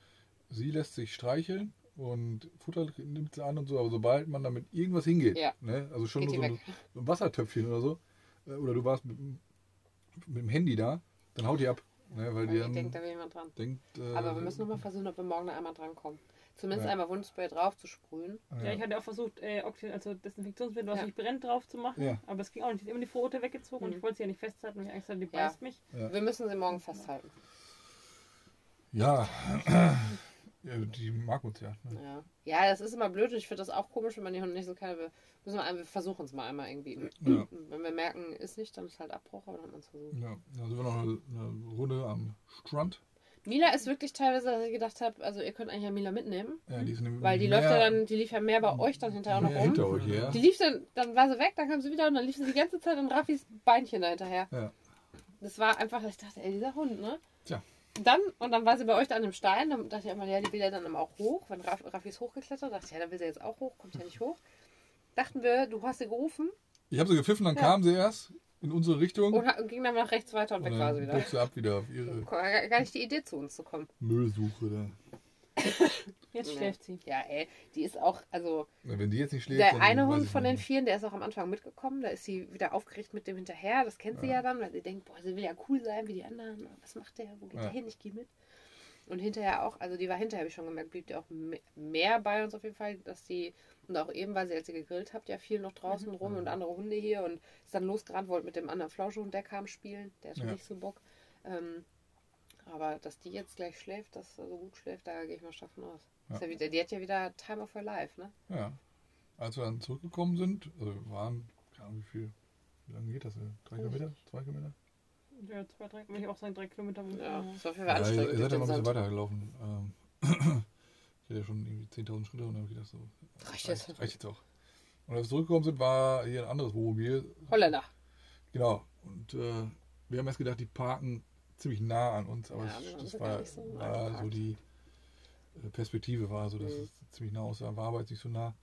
[SPEAKER 1] sie lässt sich streicheln und Futter nimmt sie an und so, aber sobald man damit irgendwas hingeht,
[SPEAKER 2] Ja.
[SPEAKER 1] ne, also schon
[SPEAKER 2] Geht
[SPEAKER 1] nur so ein, so ein Wassertöpfchen oder so, äh, oder du warst mit, dem- mit dem Handy da, dann haut die ab, ne, weil
[SPEAKER 2] Weil
[SPEAKER 1] die
[SPEAKER 2] ich
[SPEAKER 1] dann
[SPEAKER 2] denke, da will jemand dran.
[SPEAKER 1] denkt, äh,
[SPEAKER 2] Aber wir müssen nochmal versuchen, ob wir morgen da einmal drankommen. Zumindest
[SPEAKER 1] Ja.
[SPEAKER 2] einmal Wundspray drauf zu sprühen.
[SPEAKER 4] Ja, ich hatte auch versucht, äh, Oxy- also Desinfektionsmittel, was
[SPEAKER 2] Ja.
[SPEAKER 4] nicht brennt, drauf zu machen.
[SPEAKER 1] Ja.
[SPEAKER 4] Aber es ging auch nicht. Ich immer die Pfote weggezogen und
[SPEAKER 2] Mhm.
[SPEAKER 4] ich wollte sie ja nicht festhalten, weil ich Angst hatte, die
[SPEAKER 2] Ja.
[SPEAKER 4] beißt mich.
[SPEAKER 1] Ja.
[SPEAKER 2] Wir müssen sie morgen festhalten.
[SPEAKER 1] ja, ja, die mag uns ja. Ne?
[SPEAKER 2] Ja. ja, das ist immer blöd und ich finde das auch komisch, wenn man die Hunde nicht so kann. Wir, müssen wir, ein- wir versuchen es mal einmal irgendwie.
[SPEAKER 1] Ja.
[SPEAKER 2] Wenn wir merken, ist nicht, dann ist halt Abbruch, aber dann hat man es versucht.
[SPEAKER 1] Ja, dann sind wir noch eine, eine Runde am Strand.
[SPEAKER 2] Mila ist wirklich teilweise, dass ich gedacht habe, also ihr könnt eigentlich ja Mila mitnehmen.
[SPEAKER 1] Ja, die ist nämlich
[SPEAKER 2] Weil die läuft ja dann, die lief ja mehr bei euch dann hinterher auch noch rum.
[SPEAKER 1] hinter euch her.
[SPEAKER 2] Die lief dann, dann war sie weg, dann kam sie wieder und dann lief sie die ganze Zeit an Raffis Beinchen da hinterher.
[SPEAKER 1] Ja.
[SPEAKER 2] Das war einfach, ich dachte, ey, dieser Hund, ne?
[SPEAKER 1] Tja.
[SPEAKER 2] Dann, und dann war sie bei euch da an dem Stein, dann dachte ich immer, ja, die will ja dann immer auch hoch. Wenn Raff, Raffi ist hochgeklettert, dachte ich, ja, dann will sie jetzt auch hoch, kommt ja nicht hoch. Dachten wir, du hast sie gerufen
[SPEAKER 1] Ich habe sie gepfiffen, dann
[SPEAKER 2] Ja.
[SPEAKER 1] kam sie erst in unsere Richtung.
[SPEAKER 2] und, und ging dann nach rechts weiter und weg
[SPEAKER 1] Und
[SPEAKER 2] war sie wieder.
[SPEAKER 1] sie ab wieder auf ihre
[SPEAKER 2] Gar gar nicht die Idee, zu uns zu kommen.
[SPEAKER 1] Müllsuche. Da.
[SPEAKER 4] Jetzt schläft sie.
[SPEAKER 2] Ja, ey, die ist auch, also
[SPEAKER 1] Na, Wenn die jetzt nicht schläft,
[SPEAKER 2] der
[SPEAKER 1] dann
[SPEAKER 2] eine Hund von den. Vieren, der ist auch am Anfang mitgekommen. Da ist sie wieder aufgeregt mit dem hinterher. Das kennt sie ja dann, weil sie denkt, boah, sie will ja cool sein wie die anderen. Was macht der? Wo geht
[SPEAKER 1] Ja.
[SPEAKER 2] der hin? Ich gehe mit. Und hinterher auch, also die war hinterher, habe ich schon gemerkt, blieb die auch me- mehr bei uns auf jeden Fall, dass die, und auch eben, weil sie, als sie gegrillt habt, ja viel noch draußen rum und andere Hunde hier und ist dann losgerannt, wollte mit dem anderen Flauschhund, der kam spielen, der hatte
[SPEAKER 1] Ja.
[SPEAKER 2] nicht so Bock. Ähm, aber dass die jetzt gleich schläft, dass sie so gut schläft, da gehe ich mal stark von aus. Ist ja wieder, die hat ja wieder Time of her life, ne?
[SPEAKER 1] Ja. Als wir dann zurückgekommen sind, also wir waren, keine Ahnung wie viel, wie lange geht das? Drei Kilometer? Zwei Kilometer?
[SPEAKER 4] Ja, zwei, drei, würde ich auch sagen, drei Kilometer.
[SPEAKER 2] Ja, das war für
[SPEAKER 1] Ja,
[SPEAKER 2] anstrengend.
[SPEAKER 1] ihr seid ja noch ein bisschen weitergelaufen. Ähm, ich hatte ja schon irgendwie 10.000 Schritte und dann habe ich gedacht, so,
[SPEAKER 2] Reicht jetzt?
[SPEAKER 1] reicht jetzt auch. Und als wir zurückgekommen sind, war hier ein anderes Wohnmobil.
[SPEAKER 2] Holländer.
[SPEAKER 1] Genau. Und äh, wir haben erst gedacht, die parken ziemlich nah an uns, aber
[SPEAKER 2] Ja,
[SPEAKER 1] es,
[SPEAKER 2] haben
[SPEAKER 1] das
[SPEAKER 2] so
[SPEAKER 1] war,
[SPEAKER 2] gar nicht so
[SPEAKER 1] war so die äh, Perspektive war so, dass
[SPEAKER 2] Mhm.
[SPEAKER 1] es ziemlich nah aussah, war aber jetzt nicht so nah.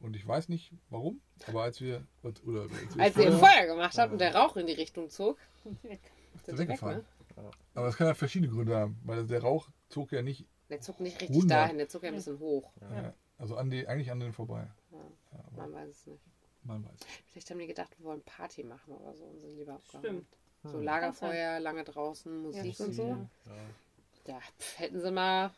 [SPEAKER 1] Und ich weiß nicht warum, aber als wir oder als wir
[SPEAKER 2] Als ihr
[SPEAKER 1] Feuer-
[SPEAKER 2] Feuer gemacht habt und der Rauch in die Richtung zog,
[SPEAKER 4] Sind sie weg.
[SPEAKER 1] ist er
[SPEAKER 2] sie weg,
[SPEAKER 1] weggefallen.
[SPEAKER 2] ne?
[SPEAKER 1] Aber das kann ja verschiedene Gründe haben, weil der Rauch zog ja nicht,
[SPEAKER 2] Der zog nicht richtig
[SPEAKER 1] Hundert.
[SPEAKER 2] dahin, der zog ja ein bisschen hoch.
[SPEAKER 1] äh, also an die, eigentlich an den vorbei.
[SPEAKER 2] Ja,
[SPEAKER 1] Ja,
[SPEAKER 2] man weiß es nicht.
[SPEAKER 1] man weiß.
[SPEAKER 2] Vielleicht haben die gedacht, wir wollen Party machen oder so und sind lieber abgehauen.
[SPEAKER 4] Stimmt.
[SPEAKER 2] So
[SPEAKER 3] Hm.
[SPEAKER 2] Lagerfeuer, lange draußen, Musik
[SPEAKER 4] Ja,
[SPEAKER 2] und so.
[SPEAKER 3] Ja,
[SPEAKER 2] Ja, pf, hätten sie mal.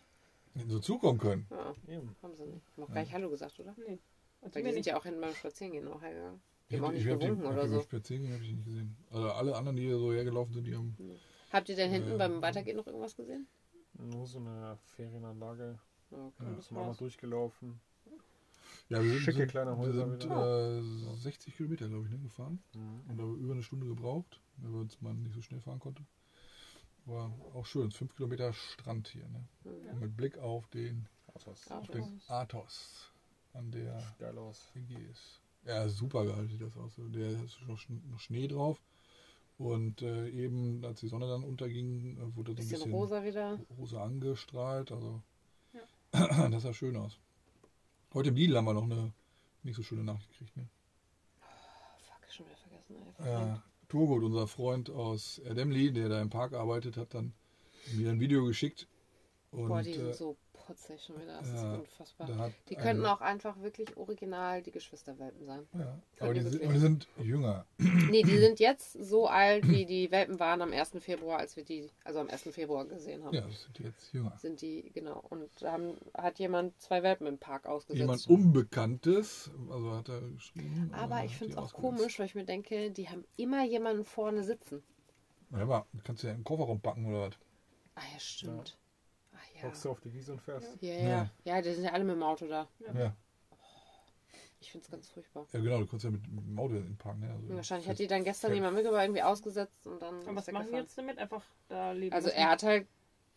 [SPEAKER 1] Hätten so zukommen können.
[SPEAKER 2] Ja,
[SPEAKER 3] eben.
[SPEAKER 2] haben sie nicht. Noch gar nicht Hallo gesagt, oder?
[SPEAKER 4] Nee.
[SPEAKER 2] Weil
[SPEAKER 4] mir
[SPEAKER 2] die sind
[SPEAKER 4] nicht.
[SPEAKER 2] ja auch hinten beim Spazierengehen noch hergegangen. Die
[SPEAKER 1] Ich
[SPEAKER 2] haben auch nicht gewunken oder so.
[SPEAKER 1] beim Spazierengehen habe ich nicht gesehen. Also alle anderen, die hier so hergelaufen sind, die haben.
[SPEAKER 2] Habt ihr denn hinten
[SPEAKER 1] Ja.
[SPEAKER 2] beim Weitergehen noch irgendwas gesehen?
[SPEAKER 3] Nur so eine Ferienanlage.
[SPEAKER 2] Okay,
[SPEAKER 1] Ja.
[SPEAKER 3] Sind wir mal durchgelaufen.
[SPEAKER 1] Ja, wir sind,
[SPEAKER 3] Schicke
[SPEAKER 1] sind,
[SPEAKER 3] kleine
[SPEAKER 1] wir
[SPEAKER 3] Häuser
[SPEAKER 1] sind
[SPEAKER 3] wieder.
[SPEAKER 1] äh, 60 Kilometer, glaube ich, ne, gefahren.
[SPEAKER 3] Mhm.
[SPEAKER 1] Und haben über eine Stunde gebraucht, weil wir uns mal nicht so schnell fahren konnte. War auch schön, 5 Kilometer Strand hier. Ne?
[SPEAKER 2] Mhm.
[SPEAKER 1] Und mit Blick auf den,
[SPEAKER 3] Athos.
[SPEAKER 1] Auf den Athos, an der
[SPEAKER 3] Geil aus.
[SPEAKER 1] Ägäis. Ja, super geil sieht das aus. Der ist noch, Sch- noch Schnee drauf. Und äh, eben, als die Sonne dann unterging, äh, wurde so ein
[SPEAKER 2] Bisschen,
[SPEAKER 1] bisschen
[SPEAKER 2] rosa wieder.
[SPEAKER 1] rosa angestrahlt. Also, das sah schön aus. Heute im Lidl haben wir noch eine nicht so schöne Nachricht gekriegt. Ne?
[SPEAKER 2] Oh, fuck, schon wieder vergessen. Ey.
[SPEAKER 1] Äh. Turgut, unser Freund aus Erdemli, der da im Park arbeitet, hat dann mir ein Video geschickt, Und
[SPEAKER 2] Boah, die
[SPEAKER 1] äh,
[SPEAKER 2] sind so putzig schon wieder. Das
[SPEAKER 1] ja,
[SPEAKER 2] ist unfassbar.
[SPEAKER 1] da
[SPEAKER 2] Die
[SPEAKER 1] eine-
[SPEAKER 2] könnten auch einfach wirklich original die Geschwisterwelpen sein.
[SPEAKER 1] Ja, aber die,
[SPEAKER 2] die
[SPEAKER 1] sind, die sind jünger.
[SPEAKER 2] Nee, die sind jetzt so alt, wie die Welpen waren am 1. Februar, als wir die, also am 1. Februar gesehen haben.
[SPEAKER 1] Ja, das sind jetzt jünger.
[SPEAKER 2] Sind die, genau. Und da haben, hat jemand zwei Welpen im Park ausgesetzt.
[SPEAKER 1] Jemand Unbekanntes, also hat er geschrieben.
[SPEAKER 2] Aber
[SPEAKER 1] äh,
[SPEAKER 2] ich finde es
[SPEAKER 1] die
[SPEAKER 2] auch komisch, weil ich mir denke, die haben immer jemanden vorne sitzen.
[SPEAKER 1] Ja, aber kannst du ja im Kofferraum packen oder was?
[SPEAKER 2] Ah ja, stimmt. Ah ja.
[SPEAKER 3] Hockst du auf die Wiese und fährst.
[SPEAKER 2] Ja, ja. Ja, die sind ja alle mit dem Auto da.
[SPEAKER 1] Ja.
[SPEAKER 2] Ich finde es ganz furchtbar.
[SPEAKER 1] ja, genau, du kannst ja mit, mit dem Auto in den Park. Ne? Also
[SPEAKER 2] Und wahrscheinlich hat die dann gestern jemand mitgebracht, irgendwie ausgesetzt und dann.
[SPEAKER 4] Aber
[SPEAKER 2] ist
[SPEAKER 4] was
[SPEAKER 2] er
[SPEAKER 4] machen die jetzt damit? Einfach da leben.
[SPEAKER 2] Also er hat halt,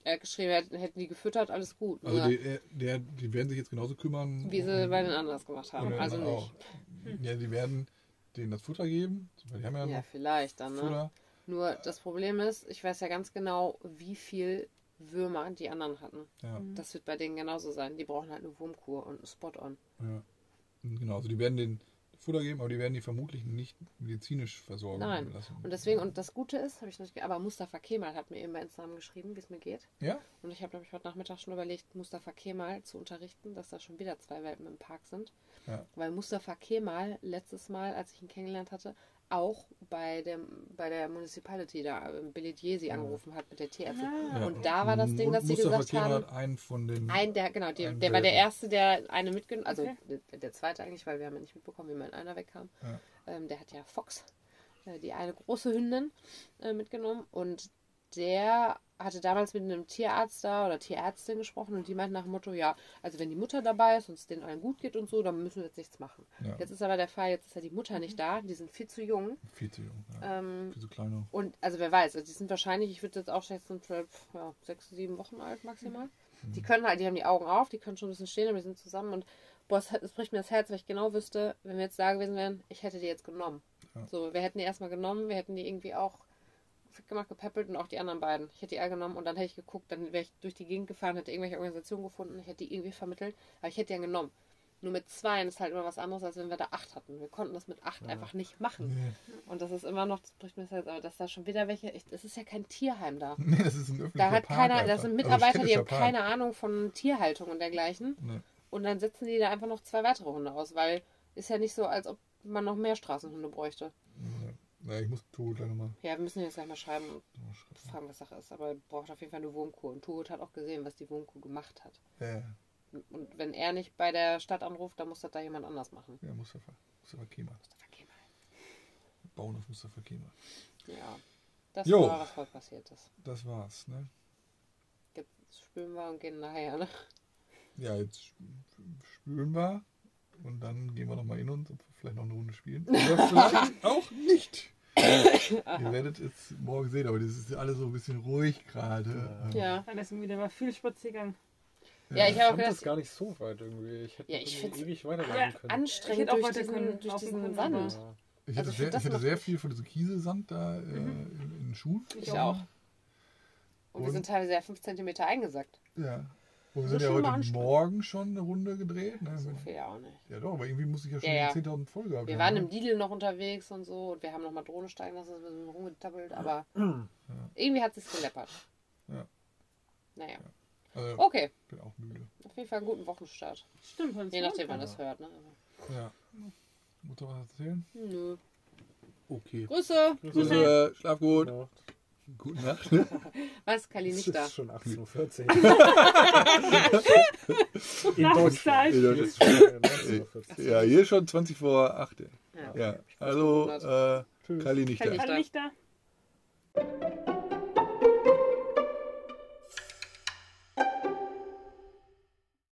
[SPEAKER 2] er hat geschrieben, er hätten- hätten die gefüttert, alles gut.
[SPEAKER 1] Also die, der, der, die werden sich jetzt genauso kümmern.
[SPEAKER 2] wie sie bei den anderen gemacht haben. Also
[SPEAKER 1] auch.
[SPEAKER 2] nicht.
[SPEAKER 1] Ja, die werden denen das Futter geben. weil Die haben ja,
[SPEAKER 2] Ja, vielleicht dann, ne?
[SPEAKER 1] Futter.
[SPEAKER 2] Nur das Problem ist, ich weiß ja ganz genau, wie viel Würmer die anderen hatten.
[SPEAKER 1] Ja,
[SPEAKER 2] Das wird bei denen genauso sein. Die brauchen halt eine Wurmkur und einen Spot-on.
[SPEAKER 1] ja. Genau, also die werden den Futter geben, aber die werden die vermutlich nicht medizinisch versorgen
[SPEAKER 2] Nein.
[SPEAKER 1] lassen.
[SPEAKER 2] Und deswegen, und das Gute ist, habe ich noch aber Mustafa Kemal hat mir eben bei Instagram geschrieben, wie es mir geht.
[SPEAKER 1] Ja?
[SPEAKER 2] Und ich habe nämlich heute Nachmittag schon überlegt, Mustafa Kemal zu unterrichten, dass da schon wieder zwei Welpen im Park sind.
[SPEAKER 1] Ja.
[SPEAKER 2] Weil Mustafa Kemal letztes Mal, als ich ihn kennengelernt hatte, auch bei, dem, bei der Municipality da, äh, Billet angerufen hat mit der Tierärztin.
[SPEAKER 1] Ja.
[SPEAKER 2] Und da war das Ding, dass sie gesagt haben,
[SPEAKER 1] hat einen von den.
[SPEAKER 2] ein, der, genau, die,
[SPEAKER 1] Ein
[SPEAKER 2] der war der. Erste, der eine mitgenommen, also
[SPEAKER 4] Okay.
[SPEAKER 2] der, der zweite eigentlich, weil wir haben ja nicht mitbekommen, wie mein einer wegkam.
[SPEAKER 1] Ja.
[SPEAKER 2] Ähm, der hat ja Fox, äh, die eine große Hündin, äh, mitgenommen und der hatte damals mit einem Tierarzt da oder Tierärztin gesprochen und die meinte nach dem Motto, ja, also wenn die Mutter dabei ist und es denen allen gut geht und so, dann müssen wir jetzt nichts machen.
[SPEAKER 1] Ja.
[SPEAKER 2] Jetzt ist aber der Fall, jetzt ist ja die Mutter nicht da, die sind viel zu jung.
[SPEAKER 1] Viel zu jung. Ja.
[SPEAKER 2] Ähm,
[SPEAKER 1] Viel zu klein noch.
[SPEAKER 2] und also wer weiß, also die sind wahrscheinlich, ich würde jetzt auch schätzen, ja, sechs, sieben Wochen alt maximal. Die können halt, die haben die Augen auf, die können schon ein bisschen stehen, aber die sind zusammen und boah, es, bricht mir das Herz, weil ich genau wüsste, wenn wir jetzt da gewesen wären, ich hätte die jetzt genommen.
[SPEAKER 1] Ja.
[SPEAKER 2] So, wir hätten die erstmal genommen, wir hätten die irgendwie auch gemacht, gepäppelt und auch die anderen beiden. Ich hätte die alle genommen und dann hätte ich geguckt, dann wäre ich durch die Gegend gefahren, hätte irgendwelche Organisationen gefunden, ich hätte die irgendwie vermittelt, aber ich hätte die ja genommen. Nur mit zwei ist halt immer was anderes, als wenn wir da acht hatten. Wir konnten das mit acht einfach nicht machen.
[SPEAKER 1] Nee.
[SPEAKER 2] Und das ist immer noch, das bricht mir das Herz, aber dass da schon wieder welche, es ist ja kein Tierheim da.
[SPEAKER 1] nee, das ist ein öffentlicher
[SPEAKER 2] Da hat
[SPEAKER 1] Park
[SPEAKER 2] keiner,
[SPEAKER 1] einfach.
[SPEAKER 2] das sind
[SPEAKER 1] Also
[SPEAKER 2] Mitarbeiter, die haben
[SPEAKER 1] Park.
[SPEAKER 2] keine Ahnung von Tierhaltung und dergleichen.
[SPEAKER 1] Nee.
[SPEAKER 2] Und dann setzen die da einfach noch zwei weitere Hunde aus, weil ist ja nicht so, als ob man noch mehr Straßenhunde bräuchte.
[SPEAKER 1] Ja, ich muss Togo gleich nochmal
[SPEAKER 2] Ja, wir müssen jetzt gleich mal schreiben und fragen, was Sache ist. Aber er braucht auf jeden Fall eine Wurmkur. Und Tugut hat auch gesehen, was die Wurmkur gemacht hat.
[SPEAKER 1] Ja,
[SPEAKER 2] Und wenn er nicht bei der Stadt anruft, dann muss das da jemand anders machen.
[SPEAKER 1] ja, Mustafa. Mustafa Kemal.
[SPEAKER 2] Mustafa Kemal.
[SPEAKER 1] Bauen auf Mustafa Kemal.
[SPEAKER 2] Ja. Das
[SPEAKER 1] Jo.
[SPEAKER 2] war, was heute passiert ist.
[SPEAKER 1] Das war's, ne?
[SPEAKER 2] Jetzt spülen wir und gehen nachher, ne?
[SPEAKER 1] Ja, jetzt sp- spülen wir und dann gehen wir nochmal in uns und vielleicht noch eine Runde spielen. Oder vielleicht auch nicht. Ihr werdet es morgen sehen, aber das ist ja alles so ein bisschen ruhig gerade.
[SPEAKER 2] Ja.
[SPEAKER 4] Dann ist wieder mal viel Spaziergang.
[SPEAKER 2] Ja, ich
[SPEAKER 3] Ich
[SPEAKER 2] habe
[SPEAKER 3] das gar nicht so weit irgendwie. Ich hätte
[SPEAKER 2] Ja, ich
[SPEAKER 3] ewig weiterlaufen
[SPEAKER 4] Ja,
[SPEAKER 3] können.
[SPEAKER 2] anstrengend
[SPEAKER 4] hätte auch
[SPEAKER 2] durch
[SPEAKER 4] weiter
[SPEAKER 2] diesen,
[SPEAKER 4] können,
[SPEAKER 2] durch diesen Sand.
[SPEAKER 3] Ja.
[SPEAKER 1] Ich hatte,
[SPEAKER 2] Also
[SPEAKER 1] sehr, ich hatte sehr viel von diesem Kieselsand da äh, in, in den Schuhen.
[SPEAKER 2] Ich auch. Und wir
[SPEAKER 1] Und?
[SPEAKER 2] sind teilweise ja 5 cm eingesackt.
[SPEAKER 1] Ja. Und wir sind ja heute. Morgen schon eine Runde gedreht. Ne?
[SPEAKER 2] So viel ja auch nicht.
[SPEAKER 1] Ja doch, aber irgendwie muss ich ja schon
[SPEAKER 2] Ja, ja.
[SPEAKER 1] 10.000 voll gehabt
[SPEAKER 2] Wir
[SPEAKER 1] haben,
[SPEAKER 2] waren
[SPEAKER 1] ne?
[SPEAKER 2] im Lidl noch unterwegs und so und wir haben noch mal Drohne steigen lassen, wir sind rumgetappelt, aber irgendwie hat es geleppert.
[SPEAKER 1] Ja.
[SPEAKER 2] Naja.
[SPEAKER 1] Also,
[SPEAKER 2] Okay,
[SPEAKER 1] bin auch müde.
[SPEAKER 2] auf jeden Fall einen guten Wochenstart.
[SPEAKER 4] Stimmt, sonst
[SPEAKER 2] Je nachdem, wann
[SPEAKER 1] Ja.
[SPEAKER 2] das hört. Ne? Aber,
[SPEAKER 1] Ja. Mutter was erzählen?
[SPEAKER 2] nö.
[SPEAKER 1] Okay.
[SPEAKER 2] Grüße!
[SPEAKER 1] Grüße, schlaf gut. Gute Nacht.
[SPEAKER 2] Was, Kali
[SPEAKER 3] Es
[SPEAKER 2] nicht da?
[SPEAKER 3] ist schon 18.14 Uhr. Schon, äh, 19.14 Uhr.
[SPEAKER 1] Ja, hier schon 20 vor 8.
[SPEAKER 2] Ja.
[SPEAKER 1] Ja, also äh. Kali nicht
[SPEAKER 2] Kali
[SPEAKER 1] da.
[SPEAKER 4] Alle nicht da?